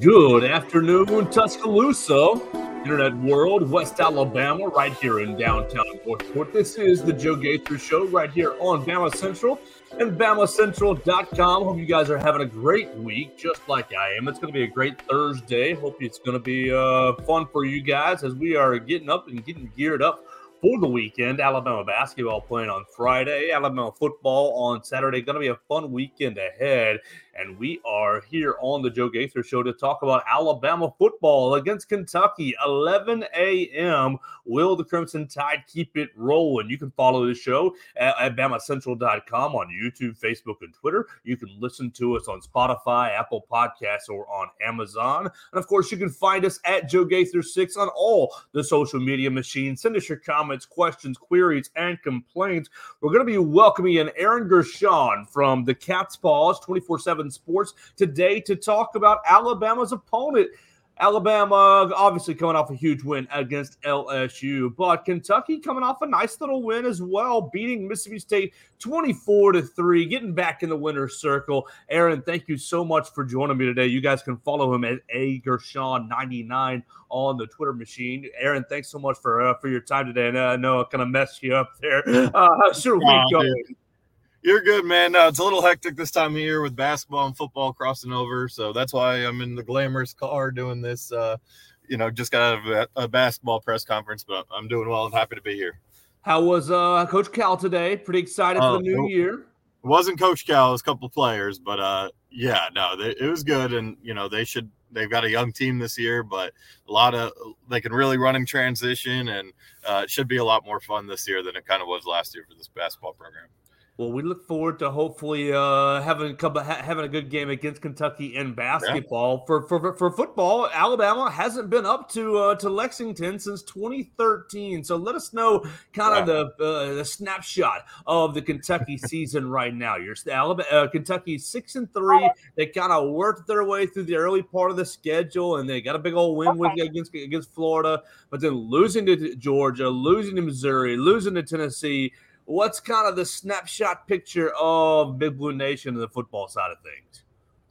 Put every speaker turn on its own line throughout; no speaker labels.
Good afternoon, Tuscaloosa, Internet World, West Alabama, right here in downtown Northport. This is the Joe Gaither Show right here on Bama Central and BamaCentral.com. Hope you guys are having a great week, just like I am. It's going to be a great Thursday. Hope it's going to be uh, fun for you guys as we are getting up and getting geared up for the weekend. Alabama basketball playing on Friday, Alabama football on Saturday. Going to be a fun weekend ahead. And we are here on the Joe Gaither Show to talk about Alabama football against Kentucky, 11 a.m. Will the Crimson Tide keep it rolling? You can follow the show at, at BamaCentral.com on YouTube, Facebook, and Twitter. You can listen to us on Spotify, Apple Podcasts, or on Amazon. And of course, you can find us at Joe Gaither6 on all the social media machines. Send us your comments, questions, queries, and complaints. We're going to be welcoming in Aaron Gershon from the Cats Pause 24 7 Sports today to talk about Alabama's opponent. Alabama obviously coming off a huge win against LSU, but Kentucky coming off a nice little win as well, beating Mississippi State 24 to 3, getting back in the winner's circle. Aaron, thank you so much for joining me today. You guys can follow him at A Gershon99 on the Twitter machine. Aaron, thanks so much for uh, for your time today. And uh, I know I kind of messed you up there. Uh, how's your week going?
You're good, man. No, it's a little hectic this time of year with basketball and football crossing over. So that's why I'm in the glamorous car doing this. Uh, you know, just got out of a, a basketball press conference, but I'm doing well and happy to be here.
How was uh, Coach Cal today? Pretty excited for the new
Uh,
year.
It wasn't Coach Cal, it was a couple of players, but uh, yeah, no, they, it was good. And, you know, they should, they've got a young team this year, but a lot of, they can really run in transition and uh, it should be a lot more fun this year than it kind of was last year for this basketball program.
Well, we look forward to hopefully uh, having come, ha- having a good game against Kentucky in basketball. For, for for football, Alabama hasn't been up to uh, to Lexington since 2013. So let us know kind of the uh, the snapshot of the Kentucky season right now. You're Alabama, uh, Kentucky six and three. They kind of worked their way through the early part of the schedule, and they got a big old win with against against Florida, but then losing to Georgia, losing to Missouri, losing to Tennessee what's kind of the snapshot picture of Big Blue Nation and the football side of things?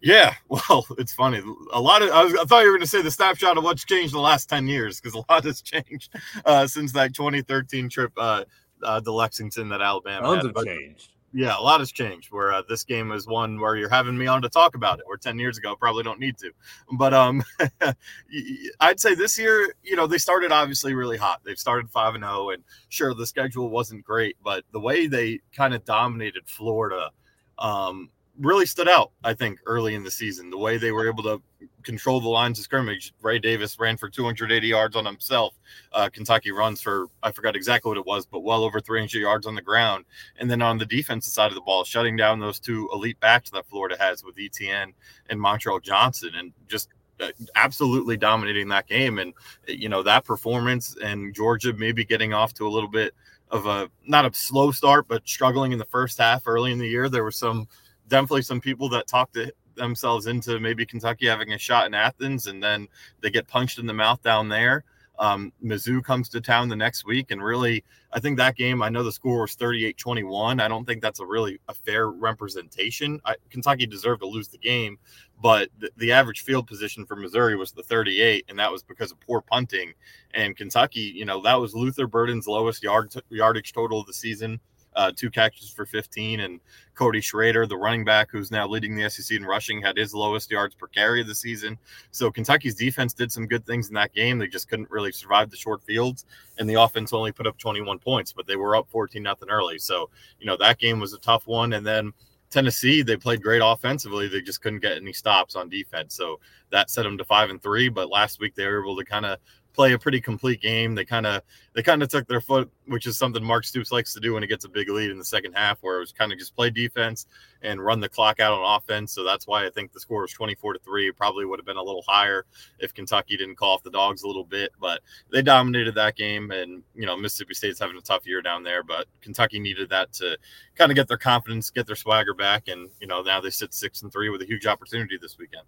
Yeah, well, it's funny. A lot of I, was, I thought you were going to say the snapshot of what's changed in the last ten years because a lot has changed uh, since that 2013 trip uh, uh, to Lexington that Alabama
Tons
had.
have changed.
Yeah, a lot has changed. Where uh, this game is one where you're having me on to talk about it. Where 10 years ago, probably don't need to. But um, I'd say this year, you know, they started obviously really hot. They've started five and zero, and sure, the schedule wasn't great, but the way they kind of dominated Florida. Um, really stood out, I think, early in the season. The way they were able to control the lines of scrimmage. Ray Davis ran for 280 yards on himself. Uh, Kentucky runs for, I forgot exactly what it was, but well over 300 yards on the ground. And then on the defensive side of the ball, shutting down those two elite backs that Florida has with Etienne and Montrell Johnson and just uh, absolutely dominating that game. And, you know, that performance and Georgia maybe getting off to a little bit of a, not a slow start, but struggling in the first half early in the year. There were some, definitely some people that talked to themselves into maybe Kentucky having a shot in Athens, and then they get punched in the mouth down there. Um, Mizzou comes to town the next week, and really, I think that game. I know the score was 38-21. I don't think that's a really a fair representation. I, Kentucky deserved to lose the game, but the, the average field position for Missouri was the 38, and that was because of poor punting. And Kentucky, you know, that was Luther Burden's lowest yard yardage total of the season uh, two catches for 15. And Cody Schrader, the running back who's now leading the SEC in rushing, had his lowest yards per carry of the season. So Kentucky's defense did some good things in that game. They just couldn't really survive the short fields, and the offense only put up 21 points, but they were up 14 nothing early. So you know that game was a tough one, and then. Tennessee, they played great offensively. They just couldn't get any stops on defense. So that set them to five and three. But last week they were able to kind of play a pretty complete game. They kind of they kind of took their foot, which is something Mark Stoops likes to do when he gets a big lead in the second half, where it was kind of just play defense and run the clock out on offense. So that's why I think the score was 24 to 3. Probably would have been a little higher if Kentucky didn't call off the dogs a little bit, but they dominated that game. And, you know, Mississippi State's having a tough year down there, but Kentucky needed that to kind of get their confidence, get their swagger back. And, you know, now they sit six and three with a huge opportunity this weekend.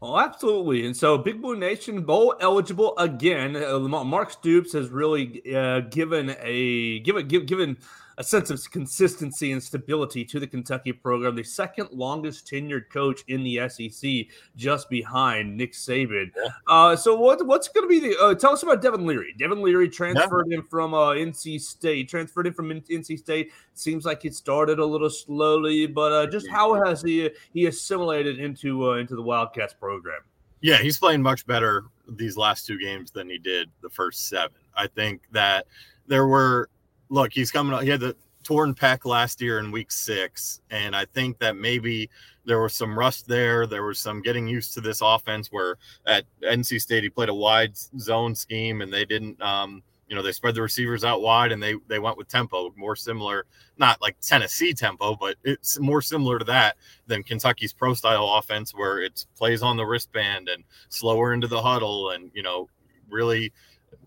Oh, absolutely. And so Big Blue Nation bowl eligible again. Uh, Mark Stoops has really uh, given a given give, given a sense of consistency and stability to the Kentucky program. The second longest tenured coach in the SEC, just behind Nick Saban. Yeah. Uh, so what what's going to be the? Uh, tell us about Devin Leary. Devin Leary transferred yeah. in from uh, NC State. Transferred in from NC State. Seems like it started a little slowly, but uh, just how has he he assimilated into uh, into the Wildcats program?
Yeah, he's playing much better these last two games than he did the first seven. I think that there were look, he's coming up. He had the torn pec last year in week six. And I think that maybe there was some rust there. There was some getting used to this offense where at NC State he played a wide zone scheme and they didn't um, you know, they spread the receivers out wide and they they went with tempo, more similar, not like Tennessee tempo, but it's more similar to that than Kentucky's pro style offense where it's plays on the wristband and slower into the huddle and you know, really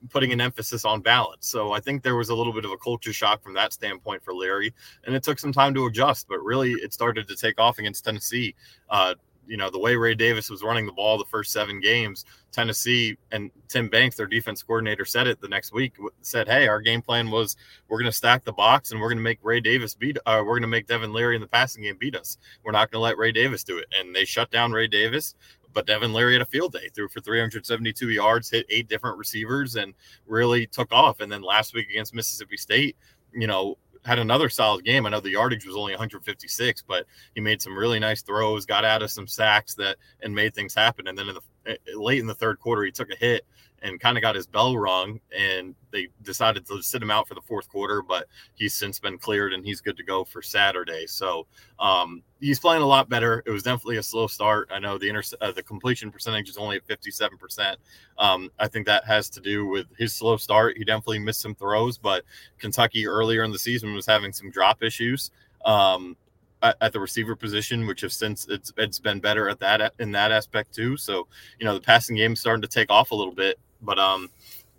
putting an emphasis on balance. So I think there was a little bit of a culture shock from that standpoint for Larry, and it took some time to adjust. But really, it started to take off against Tennessee. Uh, you know, the way Ray Davis was running the ball the first seven games, Tennessee and Tim Banks, their defense coordinator, said it the next week. Said, "Hey, our game plan was we're going to stack the box and we're going to make Ray Davis beat. Uh, we're going to make Devin Leary in the passing game beat us. We're not going to let Ray Davis do it." And they shut down Ray Davis but Devin Leary had a field day, threw for 372 yards, hit eight different receivers, and really took off. And then last week against Mississippi State, you know, had another solid game. I know the yardage was only 156, but he made some really nice throws, got out of some sacks that and made things happen. And then in the eh, late in the third quarter, he took a hit and kind of got his bell rung, and they decided to sit him out for the fourth quarter. But he's since been cleared, and he's good to go for Saturday. So um, he's playing a lot better. It was definitely a slow start. I know the inter- uh, the completion percentage is only at fifty seven percent. Um, I think that has to do with his slow start. He definitely missed some throws, but Kentucky earlier in the season was having some drop issues. Um, at, the receiver position, which have since it's it's been better at that in that aspect too. So you know the passing game starting to take off a little bit, but um,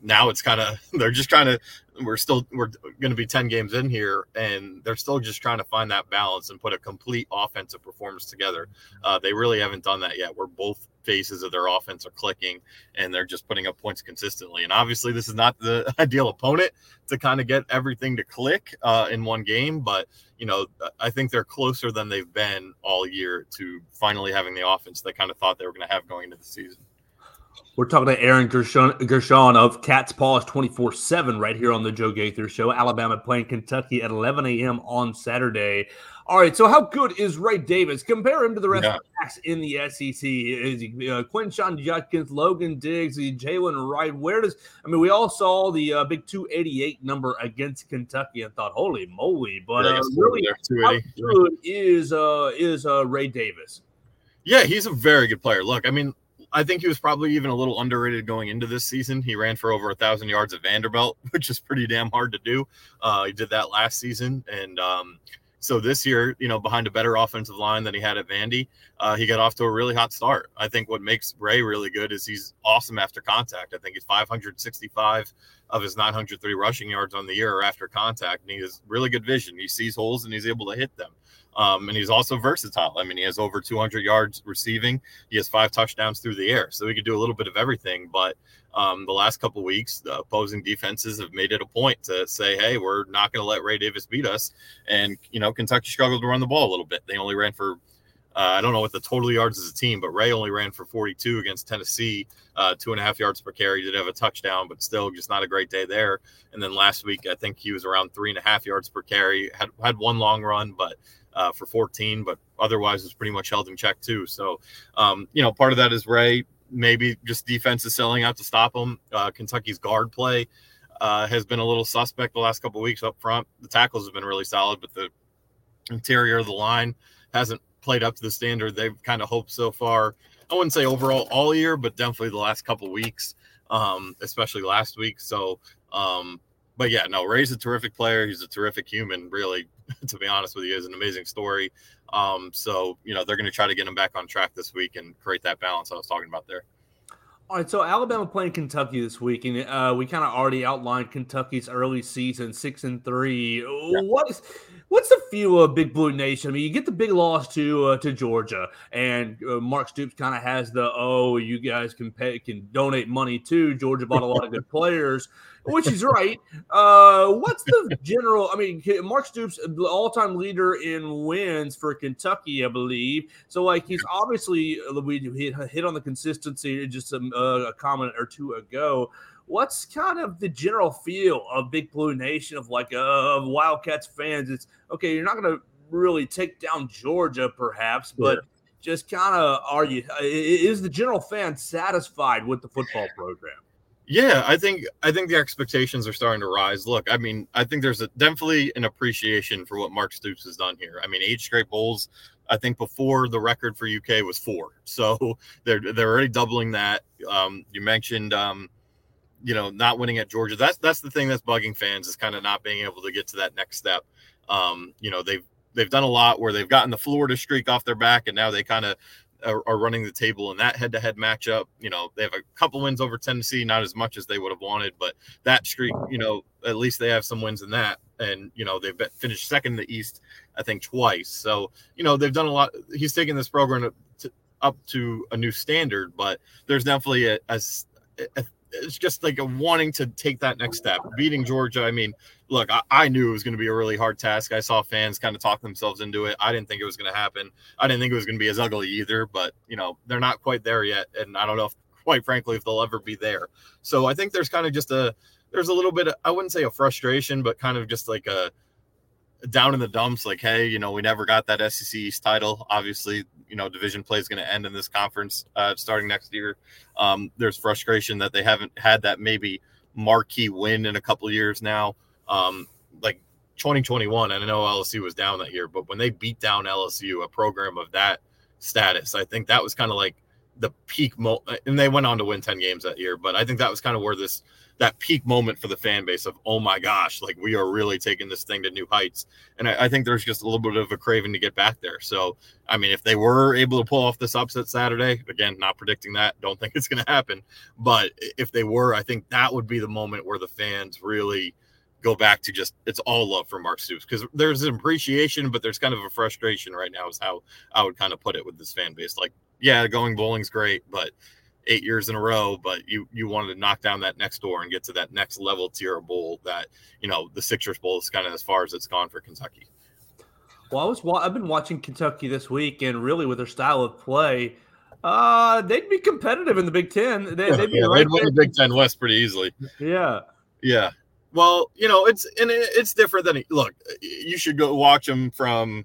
now it's kind of they're just trying to. We're still we're going to be ten games in here, and they're still just trying to find that balance and put a complete offensive performance together. Uh, they really haven't done that yet. Where both phases of their offense are clicking, and they're just putting up points consistently. And obviously, this is not the ideal opponent to kind of get everything to click uh, in one game, but you know, I think they're closer than they've been all year to finally having the offense they kind of thought they were going to have going into the season.
We're talking to Aaron Gershon, Gershon of Cats Pause 24 7 right here on the Joe Gaither Show. Alabama playing Kentucky at 11 a.m. on Saturday. All right, so how good is Ray Davis? Compare him to the rest yeah. of the backs in the SEC. Is he uh, Quinshon Judkins, Logan Diggs, Jaylen Wright? Where does I mean? We all saw the uh, big 288 number against Kentucky and thought, "Holy moly!" But yeah, uh, really, how good is uh, is uh, Ray Davis?
Yeah, he's a very good player. Look, I mean, I think he was probably even a little underrated going into this season. He ran for over a thousand yards at Vanderbilt, which is pretty damn hard to do. Uh, he did that last season, and um, so this year, you know, behind a better offensive line than he had at Vandy, uh, he got off to a really hot start. I think what makes Ray really good is he's awesome after contact. I think he's 565 of his 903 rushing yards on the year after contact, and he has really good vision. He sees holes and he's able to hit them. Um, and he's also versatile. I mean, he has over 200 yards receiving. He has five touchdowns through the air, so he could do a little bit of everything. But um, the last couple weeks, the opposing defenses have made it a point to say, "Hey, we're not going to let Ray Davis beat us." And you know, Kentucky struggled to run the ball a little bit. They only ran for uh, I don't know what the total yards as a team, but Ray only ran for 42 against Tennessee, uh, two and a half yards per carry. Did have a touchdown, but still just not a great day there. And then last week, I think he was around three and a half yards per carry. Had had one long run, but uh, for 14, but otherwise was pretty much held in check too. So, um, you know, part of that is Ray. Maybe just defense is selling out to stop him. Uh, Kentucky's guard play uh, has been a little suspect the last couple weeks up front. The tackles have been really solid, but the interior of the line hasn't played up to the standard they've kind of hoped so far. I wouldn't say overall all year, but definitely the last couple weeks, um, especially last week. So, um, but yeah, no, Ray's a terrific player. He's a terrific human, really. To be honest with you, is an amazing story. Um, so you know they're going to try to get him back on track this week and create that balance I was talking about there.
All right, so Alabama playing Kentucky this week, and uh, we kind of already outlined Kentucky's early season, six and three. Yeah. What is What's the feel of Big Blue Nation? I mean, you get the big loss to uh, to Georgia, and uh, Mark Stoops kind of has the oh, you guys can pay can donate money too. Georgia bought a lot of good players, which is right. Uh, what's the general? I mean, Mark Stoops, all time leader in wins for Kentucky, I believe. So like he's obviously uh, we hit, hit on the consistency just a, uh, a comment or two ago what's kind of the general feel of Big Blue Nation of like uh, of Wildcats fans? It's okay, you're not going to really take down Georgia, perhaps, but yeah. just kind of are you? Uh, is the general fan satisfied with the football program?
Yeah, I think I think the expectations are starting to rise. Look, I mean, I think there's a, definitely an appreciation for what Mark Stoops has done here. I mean, eight straight bowls. I think before the record for UK was four, so they're they're already doubling that. Um, you mentioned um, you know, not winning at Georgia. That's that's the thing that's bugging fans is kind of not being able to get to that next step. Um, you know, they've they've done a lot where they've gotten the Florida streak off their back, and now they kind of are, are, running the table in that head-to-head matchup. You know, they have a couple wins over Tennessee, not as much as they would have wanted, but that streak, you know, at least they have some wins in that. And you know, they've finished second in the East, I think, twice. So you know, they've done a lot. He's taken this program to, up to a new standard, but there's definitely a, a, a it's just like a wanting to take that next step. Beating Georgia, I mean, look, I, I knew it was going to be a really hard task. I saw fans kind of talk themselves into it. I didn't think it was going to happen. I didn't think it was going to be as ugly either, but you know, they're not quite there yet, and I don't know if, quite frankly, if they'll ever be there. So I think there's kind of just a there's a little bit of, I wouldn't say a frustration, but kind of just like a down in the dumps, like, hey, you know, we never got that SEC East title. Obviously, you know, division play is going to end in this conference uh, starting next year. Um, there's frustration that they haven't had that maybe marquee win in a couple years now. Um, like 2021, and I know LSU was down that year, but when they beat down LSU, a program of that status, I think that was kind of like the peak mo and they went on to win 10 games that year but i think that was kind of where this that peak moment for the fan base of oh my gosh like we are really taking this thing to new heights. And I, I, think there's just a little bit of a craving to get back there. So i mean if they were able to pull off this upset saturday again not predicting that don't think it's going to happen but if they were i think that would be the moment where the fans really go back to just it's all love for mark stoops because there's an appreciation but there's kind of a frustration right now is how i would kind of put it with this fan base like yeah, going bowling's great, but eight years in a row, but you you wanted to knock down that next door and get to that next level tier of bowl that you know the Citrus Bowl is kind of as far as it's gone for Kentucky.
Well, I was I've been watching Kentucky this week, and really with their style of play, uh, they'd be competitive in the Big Ten. They, would
yeah, right they'd win the Big Ten West pretty easily.
Yeah,
yeah. Well, you know, it's and it's different than look. You should go watch them from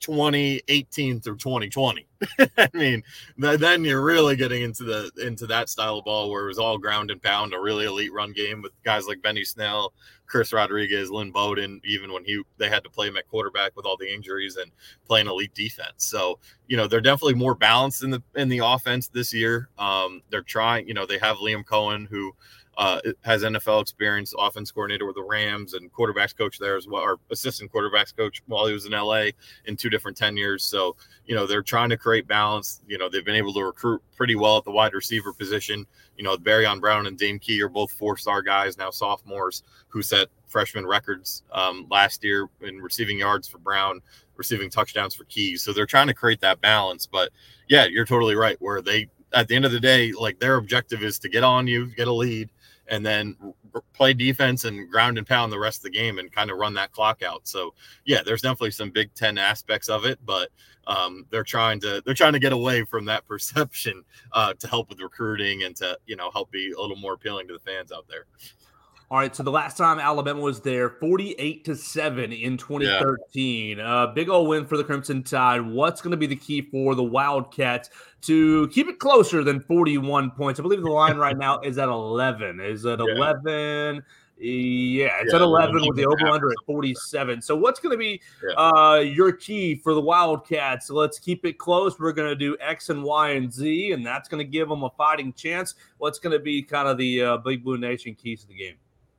2018 through 2020. I mean, then you're really getting into the into that style of ball where it was all ground and pound, a really elite run game with guys like Benny Snell, Chris Rodriguez, Lynn Bowden. Even when he they had to play him at quarterback with all the injuries and playing elite defense. So you know they're definitely more balanced in the in the offense this year. Um, they're trying. You know they have Liam Coen who uh, has NFL experience, offense coordinator with the Rams and quarterbacks coach there as well, or assistant quarterbacks coach while he was in LA in two different tenures. So, you know, they're trying to create balance. You know, they've been able to recruit pretty well at the wide receiver position. You know, Barion Brown and Dane Key are both four star guys, now sophomores who set freshman records um, last year in receiving yards for Brown, receiving touchdowns for Keys. So they're trying to create that balance. But yeah, you're totally right. Where they, at the end of the day, like their objective is to get on you, get a lead, and then play defense and ground and pound the rest of the game and kind of run that clock out. So yeah, there's definitely some Big Ten aspects of it, but um, they're trying to they're trying to get away from that perception uh, to help with recruiting and to you know help be a little more appealing to the fans out there.
All right, so the last time Alabama was there, 48 to 7 in 2013. Yeah. Uh, big old win for the Crimson Tide. What's going to be the key for the Wildcats to keep it closer than 41 points? I believe the line right now is at 11. Is it 11? Yeah, it's yeah, at 11 with the over under at 47. So, what's going to be uh, your key for the Wildcats? let's keep it close. We're going to do X and Y and Z, and that's going to give them a fighting chance. What's going to be kind of the uh, Big Blue Nation keys to the game?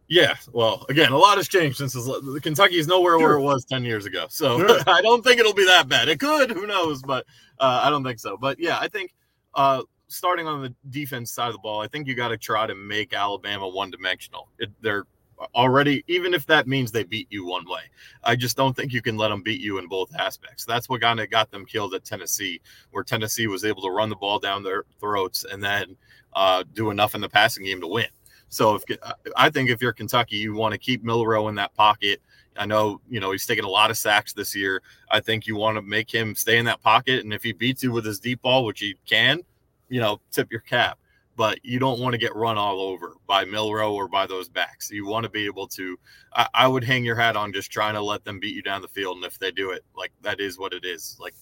Yeah, well, again, a lot has changed since Kentucky is nowhere sure. where it was ten years ago. So sure. I don't think it'll be that bad. It could, who knows? But uh, I don't think so. But yeah, I think uh, starting on the defense side of the ball, I think you got to try to make Alabama one dimensional. They're already, even if that means they beat you one way. I just don't think you can let them beat you in both aspects. That's what kind of got them killed at Tennessee, where Tennessee was able to run the ball down their throats and then uh, do enough in the passing game to win. So if I think if you're Kentucky, you want to keep Milroe in that pocket. I know, you know, he's taken a lot of sacks this year. I think you want to make him stay in that pocket. And if he beats you with his deep ball, which he can, you know, tip your cap but you don't want to get run all over by Milroe or by those backs. You want to be able to. I, I, would hang your hat on just trying to let them beat you down the field, and if they do it, like that is what it is. Like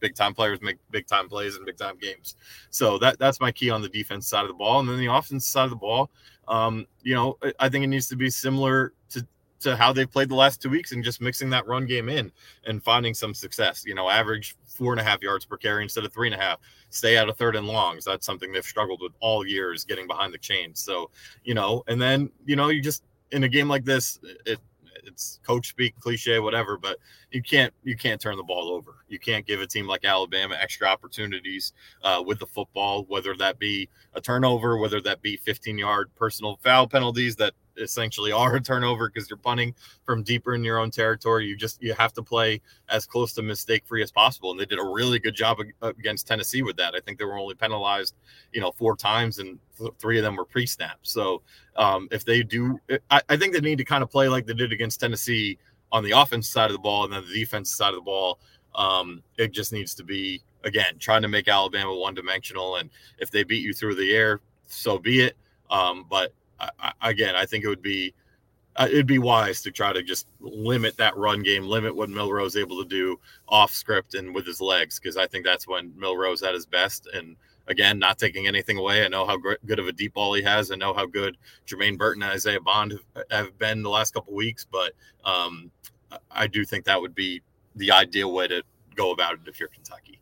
big time players make big time plays in big time games. So that that's my key on the defense side of the ball, and then the offense side of the ball. Um, you know, I think it needs to be similar to to how they've played the last two weeks and just mixing that run game in and finding some success. You know, average four and a half yards per carry instead of three and a half. Stay out of third and longs. That's something they've struggled with all years, getting behind the chains. So, you know, and then, you know, you just in a game like this, it it's coach speak, cliche, whatever, but you can't you can't turn the ball over. You can't give a team like Alabama extra opportunities uh, with the football, whether that be a turnover, whether that be 15 yard personal foul penalties that essentially are a turnover because you're punting from deeper in your own territory. You just you have to play as close to mistake free as possible, and they did a really good job against Tennessee with that. I think they were only penalized, you know, four times, and th- three of them were pre snaps. So um, if they do, I, I think they need to kind of play like they did against Tennessee on the offense side of the ball, and then the defense side of the ball. Um, it just needs to be again trying to make Alabama one dimensional, and if they beat you through the air, so be it. Um, but I, again, I think it would be uh, it'd be wise to try to just limit that run game, limit what Milroe's able to do off script and with his legs, because I think that's when Milroe's at his best. And again, not taking anything away, I know how good of a deep ball he has. I know how good Jermaine Burton and Isaiah Bond have, have been the last couple weeks, but um, I do think that would be the ideal way to go about it if you're Kentucky.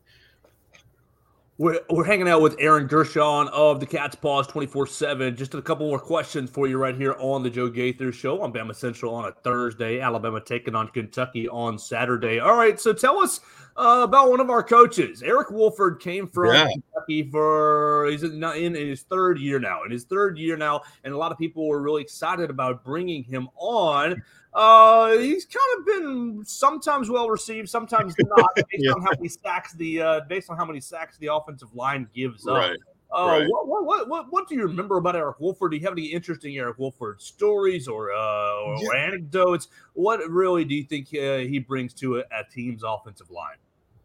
We're, we're hanging out with Aaron Gershon of the Cats Pause 24 7. Just a couple more questions for you right here on the Joe Gaither Show on Bama Central on a Thursday. Alabama taking on Kentucky on Saturday. All right, so tell us uh, about one of our coaches. Eric Wolford came from yeah. Kentucky for, he's in, in, his third year now. In his third year now, and a lot of people were really excited about bringing him on. Uh, he's kind of been sometimes well received, sometimes not, based yeah. on how many sacks the uh, based on how many sacks the offensive line gives up.
Right.
Uh, right. what, what, what, what do you remember about Eric Wolford? Do you have any interesting Eric Wolford stories or, uh, or yeah. anecdotes? What really do you think uh, he brings to a, a, team's offensive line?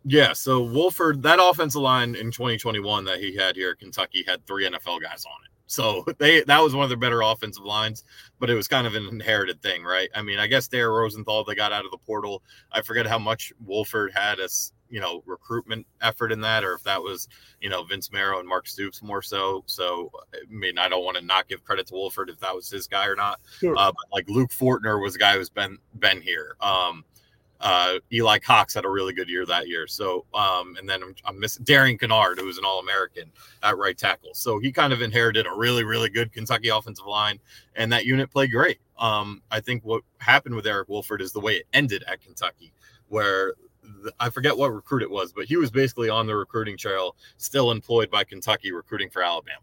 Yeah, so Wolford, that offensive line in 2021 that he had here at Kentucky had three NFL guys on it. So they that was one of their better offensive lines, but it was kind of an inherited thing, right? I mean, I guess Dare Rosenthal they got out of the portal. I forget how much Wolford had as you know recruitment effort in that, or if that was you know Vince Marrow and Mark Stoops more so. So I mean, I don't want to not give credit to Wolford if that was his guy or not. Sure. Uh, but like Luke Fortner was a guy who's been been here. Um, uh, Eli Cox had a really good year that year. So, um, and then I'm, I'm missing Darian Kinnard, who was an All American at right tackle. So he kind of inherited a really, really good Kentucky offensive line, and that unit played great. Um, I think what happened with Eric Wolford is the way it ended at Kentucky, where the, I forget what recruit it was, but he was basically on the recruiting trail, still employed by Kentucky, recruiting for Alabama.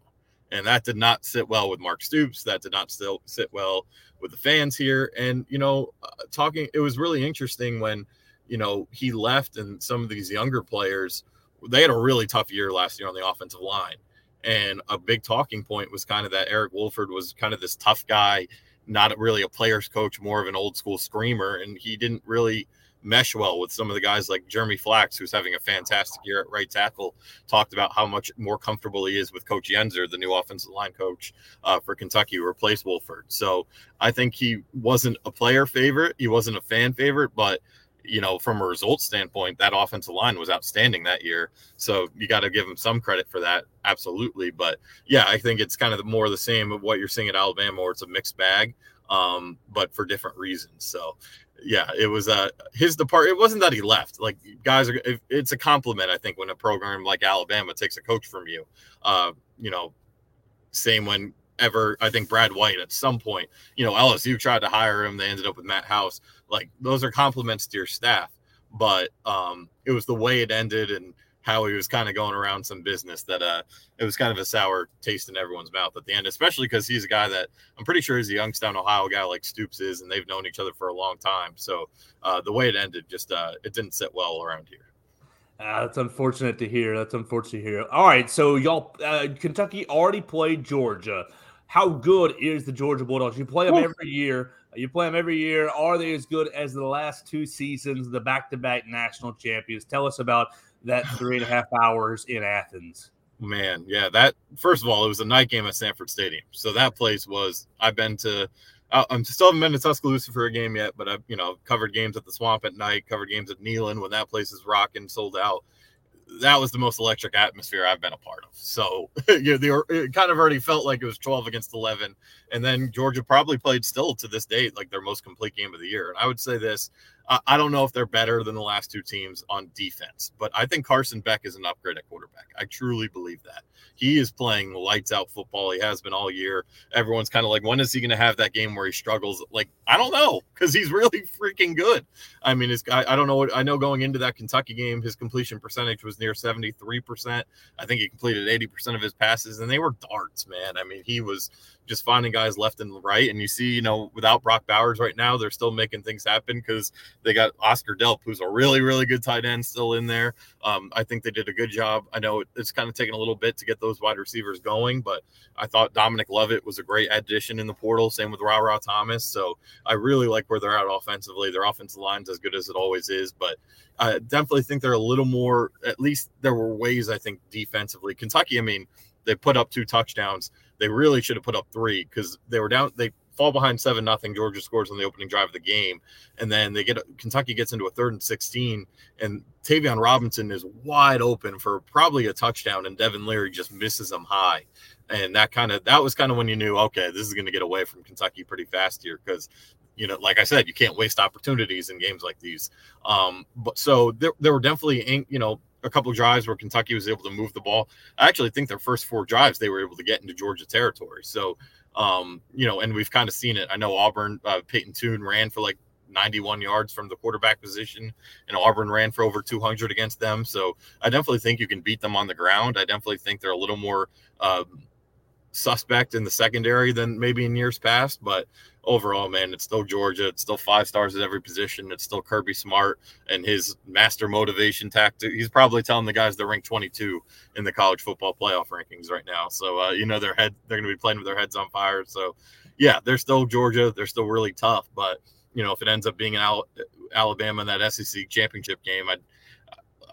And that did not sit well with Mark Stoops. That did not still sit well with the fans here. And, you know, uh, talking, it was really interesting when, you know, he left and some of these younger players, they had a really tough year last year on the offensive line. And a big talking point was kind of that Eric Wolford was kind of this tough guy, not really a player's coach, more of an old school screamer. And he didn't really mesh well with some of the guys like Jeremy Flax, who's having a fantastic year at right tackle. Talked about how much more comfortable he is with Coach Yenser, the new offensive line coach uh, for Kentucky, who replaced Wolford. So I think he wasn't a player favorite, he wasn't a fan favorite, but you know, from a results standpoint, that offensive line was outstanding that year. So you got to give him some credit for that. Absolutely. But yeah, I think it's kind of more the same of what you're seeing at Alabama, where it's a mixed bag, um, but for different reasons. So yeah, it was uh his depart. It wasn't that he left. Like guys are, it's a compliment. I think when a program like Alabama takes a coach from you, uh, you know, same when ever I think Brad White at some point, you know, LSU tried to hire him. They ended up with Matt House. Like those are compliments to your staff, but um, it was the way it ended and how he was kind of going around some business that uh it was kind of a sour taste in everyone's mouth at the end, especially because he's a guy that I'm pretty sure he's a Youngstown, Ohio guy like Stoops is, and they've known each other for a long time. So uh, the way it ended, just uh, it didn't sit well around here.
Uh, that's unfortunate to hear. That's unfortunate to hear. All right, so y'all, uh, Kentucky already played Georgia. How good is the Georgia Bulldogs? You play them every year. You play them every year. Are they as good as the last two seasons, the back-to-back national champions? Tell us about that three and a half hours in Athens.
Man, yeah, that first of all, it was a night game at Sanford Stadium. So that place was. I've been to. I'm still haven't been to Tuscaloosa for a game yet, but I've you know covered games at the Swamp at night, covered games at Neyland when that place is rocking, sold out that was the most electric atmosphere I've been a part of. So, you know, were, it kind of already felt like it was 12 against 11. And then Georgia probably played still to this date, like their most complete game of the year. And I would say this I don't know if they're better than the last two teams on defense, but I think Carson Beck is an upgrade at quarterback. I truly believe that. He is playing lights out football. He has been all year. Everyone's kind of like, when is he going to have that game where he struggles? Like, I don't know because he's really freaking good. I mean, his, I, I don't know what I know going into that Kentucky game, his completion percentage was near 73%. I think he completed 80% of his passes, and they were darts, man. I mean, he was just finding guys left and right. And you see, you know, without Brock Bowers right now, they're still making things happen because they got Oscar Delp, who's a really, really good tight end, still in there. Um, I think they did a good job. I know it's kind of taken a little bit to get those wide receivers going, but I thought Dominic Lovett was a great addition in the portal. Same with Rara Thomas. So I really like where they're at offensively. Their offensive line's as good as it always is, but I definitely think they're a little more. At least there were ways I think defensively. Kentucky, I mean, they put up two touchdowns they really should have put up three because they were down. They fall behind seven nothing. Georgia scores on the opening drive of the game, and then they get Kentucky gets into a third and sixteen, and Tayvion Robinson is wide open for probably a touchdown, and Devin Leary just misses him high, and that kind of that was kind of when you knew okay, this is going to get away from Kentucky pretty fast here because. You know, like I said, you can't waste opportunities in games like these. Um, but so there, there were definitely, you know, a couple drives where Kentucky was able to move the ball. I actually think their first four drives they were able to get into Georgia territory. So, um, you know, and we've kind of seen it. I know Auburn, uh, Peyton Tune ran for like 91 yards from the quarterback position, and Auburn ran for over 200 against them. So I definitely think you can beat them on the ground. I definitely think they're a little more um, suspect in the secondary than maybe in years past, but overall, man, it's still Georgia. It's still five stars at every position. It's still Kirby Smart and his master motivation tactic. He's probably telling the guys they're ranked 22 in the college football playoff rankings right now. So, uh, you know, their head, they're going to be playing with their heads on fire. So, yeah, they're still Georgia. They're still really tough. But, you know, if it ends up being an Alabama in that SEC championship game, I'd,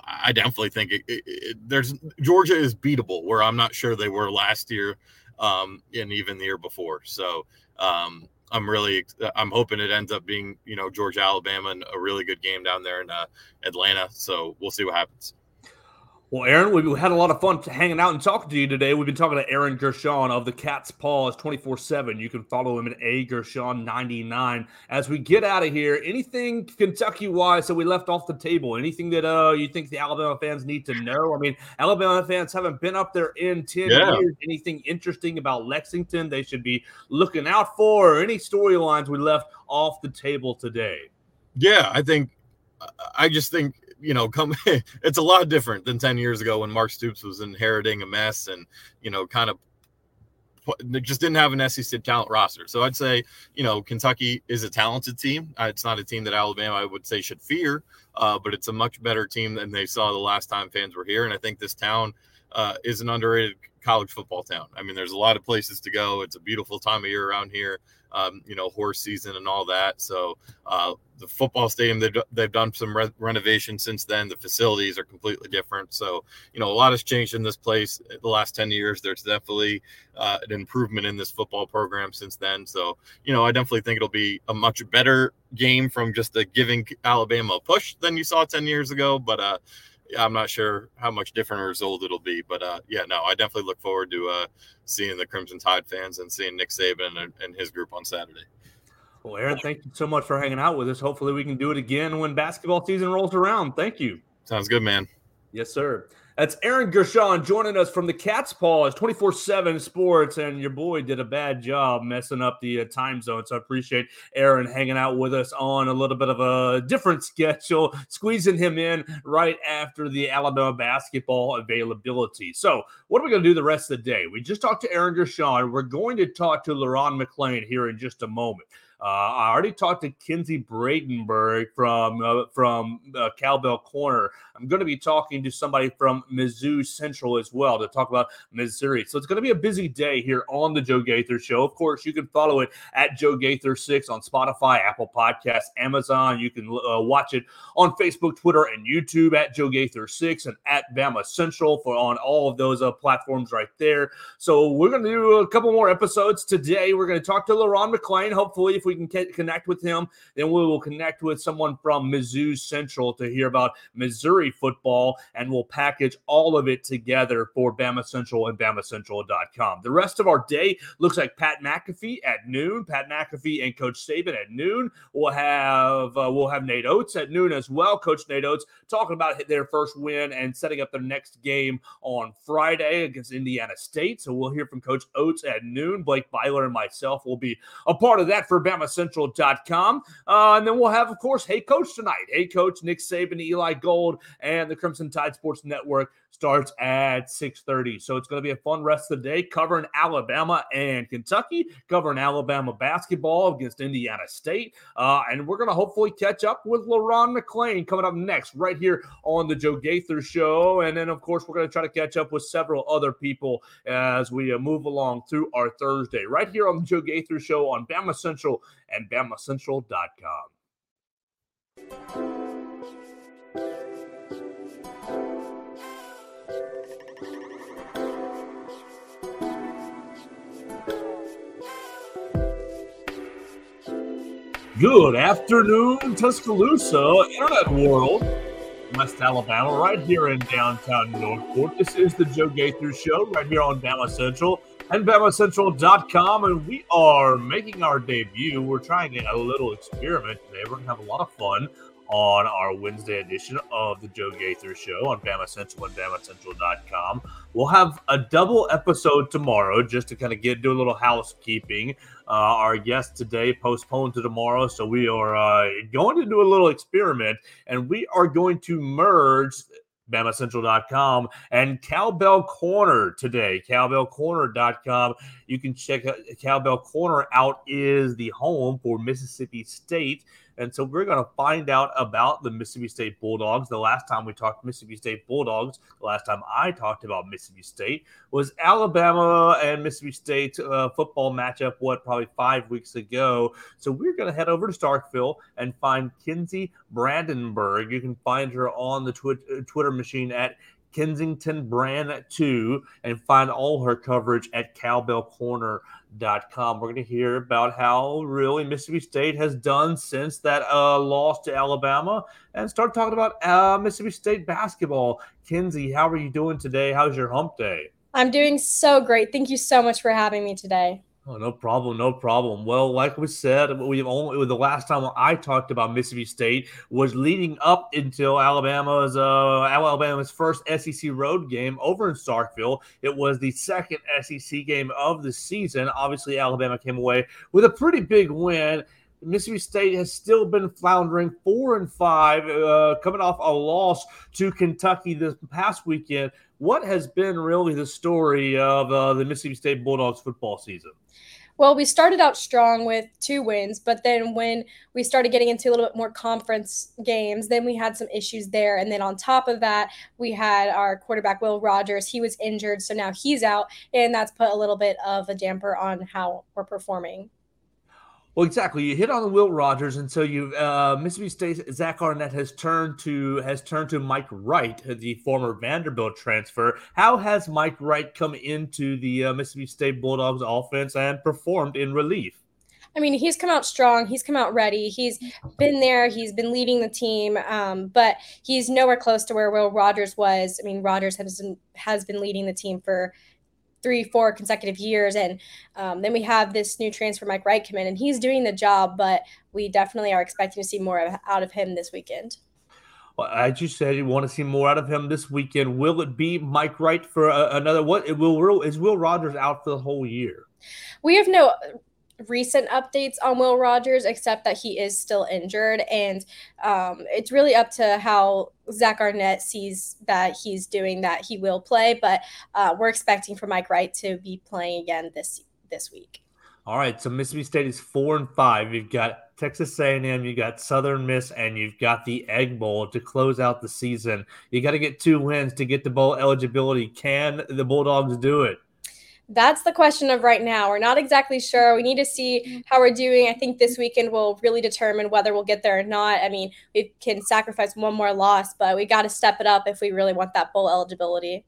I definitely think it, it, it, there's Georgia is beatable where I'm not sure they were last year um, and even the year before. So um, I'm really I'm hoping it ends up being you know Georgia Alabama and a really good game down there in uh, Atlanta. So we'll see what happens.
Well, Aaron, we had a lot of fun hanging out and talking to you today. We've been talking to Aaron Gershon of the Cats Pause 24 7. You can follow him at A Gershon 99. As we get out of here, anything Kentucky wise that we left off the table? Anything that uh you think the Alabama fans need to know? I mean, Alabama fans haven't been up there in 10 yeah. years. Anything interesting about Lexington they should be looking out for, or any storylines we left off the table today?
Yeah, I think I just think you know, come it's a lot different than 10 years ago when Mark Stoops was inheriting a mess and, you know, kind of just didn't have an SEC talent roster. So I'd say, you know, Kentucky is a talented team. Uh, it's not a team that Alabama, I would say, should fear, uh, but it's a much better team than they saw the last time fans were here. And I think this town uh, is an underrated college football town. I mean, there's a lot of places to go. It's a beautiful time of year around here um, you know, horse season and all that. So uh, the football stadium, they've, they've done some re- renovation since then. The facilities are completely different. So, you know, a lot has changed in this place the last 10 years. There's definitely uh, an improvement in this football program since then. So, you know, I definitely think it'll be a much better game from just a giving Alabama a push than you saw 10 years ago. But, uh, I'm not sure how much different a result it'll be, but uh, yeah, no, I definitely look forward to uh, seeing the Crimson Tide fans and seeing Nick Saban and, and, his group on Saturday.
Well, Aaron, thank you so much for hanging out with us. Hopefully, we can do it again when basketball season rolls around. Thank you.
Sounds good, man.
Yes, sir. That's Aaron Gershon joining us from the Cats Pause 24 7 Sports. And your boy did a bad job messing up the uh, time zone. So I appreciate Aaron hanging out with us on a little bit of a different schedule, squeezing him in right after the Alabama basketball availability. So, what are we going to do the rest of the day? We just talked to Aaron Gershon. We're going to talk to LaRon McClain here in just a moment. Uh, I already talked to Kinsey Brandenburg from uh, from uh, Cowbell Corner. I'm going to be talking to somebody from Mizzou Central as well to talk about Missouri. So it's going to be a busy day here on the Joe Gaither Show. Of course, you can follow it at Joe Gaither Six on Spotify, Apple Podcasts, Amazon. You can uh, watch it on Facebook, Twitter, and YouTube at Joe Gaither Six and at Bama Central for on all of those uh, platforms right there. So we're going to do a couple more episodes today. We're going to talk to LaRon McClain. Hopefully, if we can connect with him, then we will connect with someone from Mizzou Central to hear about Missouri football, and we'll package all of it together for Bama Central and BamaCentral.com. The rest of our day looks like Pat McAfee at noon. Pat McAfee and Coach Saban at noon. We'll have uh, we'll have Nate Oats at noon as well. Coach Nate Oats talking about their first win and setting up their next game on Friday against Indiana State. So we'll hear from Coach Oats at noon. Blake Byler and myself will be a part of that for Bama BamaCentral.com. Uh, and then we'll have, of course, Hey Coach tonight. Hey Coach, Nick Saban, Eli Gold, and the Crimson Tide Sports Network starts at 6.30. So it's going to be a fun rest of the day covering Alabama and Kentucky, covering Alabama basketball against Indiana State. Uh, and we're going to hopefully catch up with LaRon McClain coming up next right here on the Joe Gaither Show. And then, of course, we're going to try to catch up with several other people as we uh, move along through our Thursday right here on the Joe Gaither Show on Bama Central and BamaCentral.com. Good afternoon, Tuscaloosa, Internet World, West Alabama, right here in downtown Northport. This is the Joe Gaither Show, right here on Bama Central and BamaCentral.com, and we are making our debut. We're trying a little experiment today. We're going to have a lot of fun on our Wednesday edition of the Joe Gaither Show on Bama Central and BamaCentral.com. We'll have a double episode tomorrow just to kind of get do a little housekeeping. Uh, our guest today postponed to tomorrow, so we are uh, going to do a little experiment, and we are going to merge BamaCentral.com and Cowbell Corner today. CowbellCorner.com. You can check Cowbell Corner out is the home for Mississippi State and so we're going to find out about the Mississippi State Bulldogs. The last time we talked Mississippi State Bulldogs, the last time I talked about Mississippi State was Alabama and Mississippi State uh, football matchup, what, probably five weeks ago. So we're going to head over to Starkville and find Kinsey Brandenburg. You can find her on the twi- uh, Twitter machine at Kensington Brand 2 and find all her coverage at cowbellcorner.com. We're going to hear about how really Mississippi State has done since that uh, loss to Alabama and start talking about uh, Mississippi State basketball. Kinsey, how are you doing today? How's your hump day?
I'm doing so great. Thank you so much for having me today.
Oh, no problem, no problem. Well, like we said, we only the last time I talked about Mississippi State was leading up until Alabama's uh, Alabama's first SEC road game over in Starkville. It was the second SEC game of the season. Obviously, Alabama came away with a pretty big win. Mississippi State has still been floundering, four and five, uh, coming off a loss to Kentucky this past weekend. What has been really the story of uh, the Mississippi State Bulldogs football season?
Well, we started out strong with two wins, but then when we started getting into a little bit more conference games, then we had some issues there. And then on top of that, we had our quarterback, Will Rogers. He was injured, so now he's out, and that's put a little bit of a damper on how we're performing.
Well, exactly. You hit on Will Rogers, and so you uh, Mississippi State Zach Arnett has turned to has turned to Mike Wright, the former Vanderbilt transfer. How has Mike Wright come into the uh, Mississippi State Bulldogs offense and performed in relief?
I mean, he's come out strong. He's come out ready. He's been there. He's been leading the team, um, but he's nowhere close to where Will Rogers was. I mean, Rogers has been, has been leading the team for three, four consecutive years. And um, then we have this new transfer, Mike Wright, come in, and he's doing the job, but we definitely are expecting to see more out of him this weekend.
Well, as you said, you want to see more out of him this weekend. Will it be Mike Wright for uh, another? What it will is Will Rogers out for the whole year?
We have no recent updates on Will Rogers, except that he is still injured. And um, it's really up to how Zach Arnett sees that he's doing that he will play. But uh, we're expecting for Mike Wright to be playing again this this week.
All right, so Mississippi State is four and five. You've got Texas A&M, you've got Southern Miss, and you've got the Egg Bowl to close out the season. You got to get two wins to get the bowl eligibility. Can the Bulldogs do it?
That's the question of right now. We're not exactly sure. We need to see how we're doing. I think this weekend will really determine whether we'll get there or not. I mean, we can sacrifice one more loss, but we got to step it up if we really want that bowl eligibility.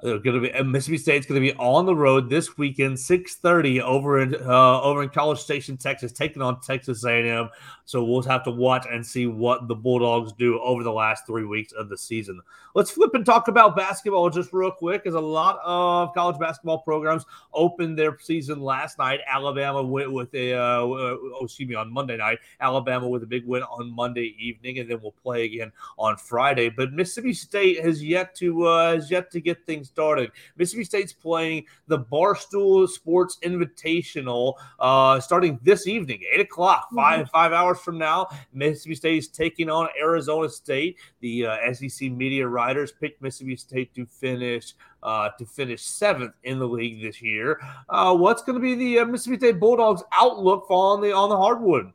They're going to be Mississippi State's going to be on the road this weekend, six thirty over in uh, over in College Station, Texas, taking on Texas A&M. So we'll have to watch and see what the Bulldogs do over the last three weeks of the season. Let's flip and talk about basketball just real quick, as a lot of college basketball programs opened their season last night. Alabama went with a uh, oh, excuse me on Monday night. Alabama with a big win on Monday evening, and then we'll play again on Friday. But Mississippi State has yet to uh, has yet to get things started. Mississippi State's playing the Barstool Sports Invitational uh, starting this evening, eight o'clock, 5 mm-hmm. five hours from now. Mississippi State is taking on Arizona State. The uh, SEC media writers picked Mississippi State to finish uh, to finish seventh in the league this year. Uh, what's going to be the uh, Mississippi State Bulldogs' outlook on the on the hardwood?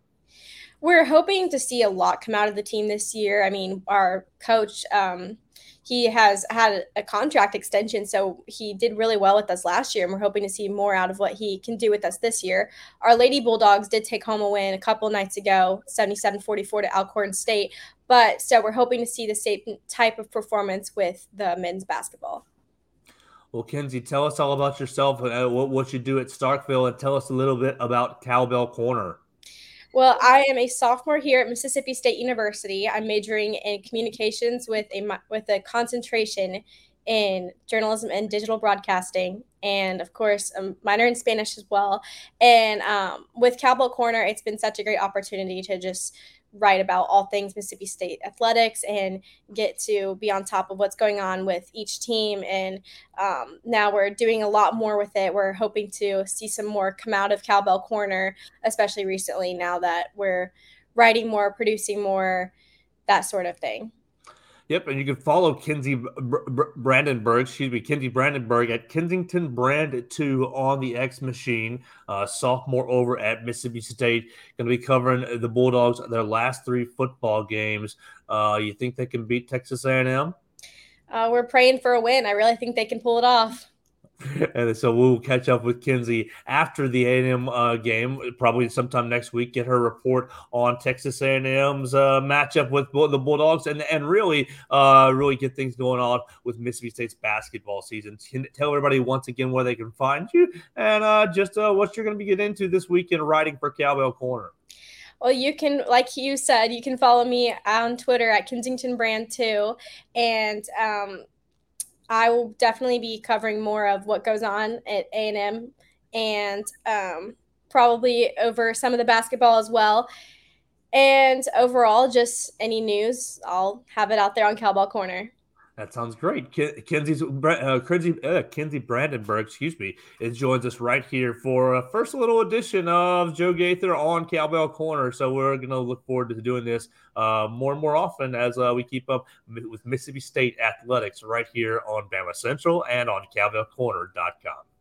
We're hoping to see a lot come out of the team this year. I mean, our coach um, he has had a contract extension, so he did really well with us last year, and we're hoping to see more out of what he can do with us this year. Our Lady Bulldogs did take home a win a couple nights ago, 77-44 to Alcorn State, but so we're hoping to see the same type of performance with the men's basketball.
Well, Kenzie, tell us all about yourself and uh, what, what you do at Starkville, and tell us a little bit about Cowbell Corner.
Well, I am a sophomore here at Mississippi State University. I'm majoring in communications with a with a concentration in journalism and digital broadcasting, and of course, a minor in Spanish as well. And um, with Cowbell Corner, it's been such a great opportunity to just write about all things Mississippi State athletics and get to be on top of what's going on with each team. And um, now we're doing a lot more with it. We're hoping to see some more come out of Cowbell Corner, especially recently now that we're writing more, producing more, that sort of thing.
Yep, and you can follow Kenzie Brandenburg, excuse me, Kenzie Brandenburg at Kensington Brand 2 on the X Machine, uh, sophomore over at Mississippi State. Going to be covering the Bulldogs, their last three football games. Uh, you think they can beat Texas A&M?
Uh, we're praying for a win. I really think they can pull it off.
and so we'll catch up with Kenzie after the A&M uh, game, probably sometime next week. Get her report on Texas A&M's uh, matchup with the Bulldogs, and and really, uh, really get things going on with Mississippi State's basketball season. Can tell everybody once again where they can find you, and uh, just uh, what you're going to be getting into this weekend writing for Cowbell Corner.
Well, you can, like you said, you can follow me on Twitter at Kensington Brand 2. And um, I will definitely be covering more of what goes on at A and M, and um, probably over some of the basketball as well. And overall, just any news, I'll have it out there on Cowbell Corner.
That sounds great. Kenzie's uh, Kenzie, uh, Brandenburg, excuse me, it joins us right here for a first little edition of Joe Gaither on Cowbell Corner. So we're going to look forward to doing this uh, more and more often as uh, we keep up with Mississippi State athletics right here on Bama Central and on CowbellCorner.com.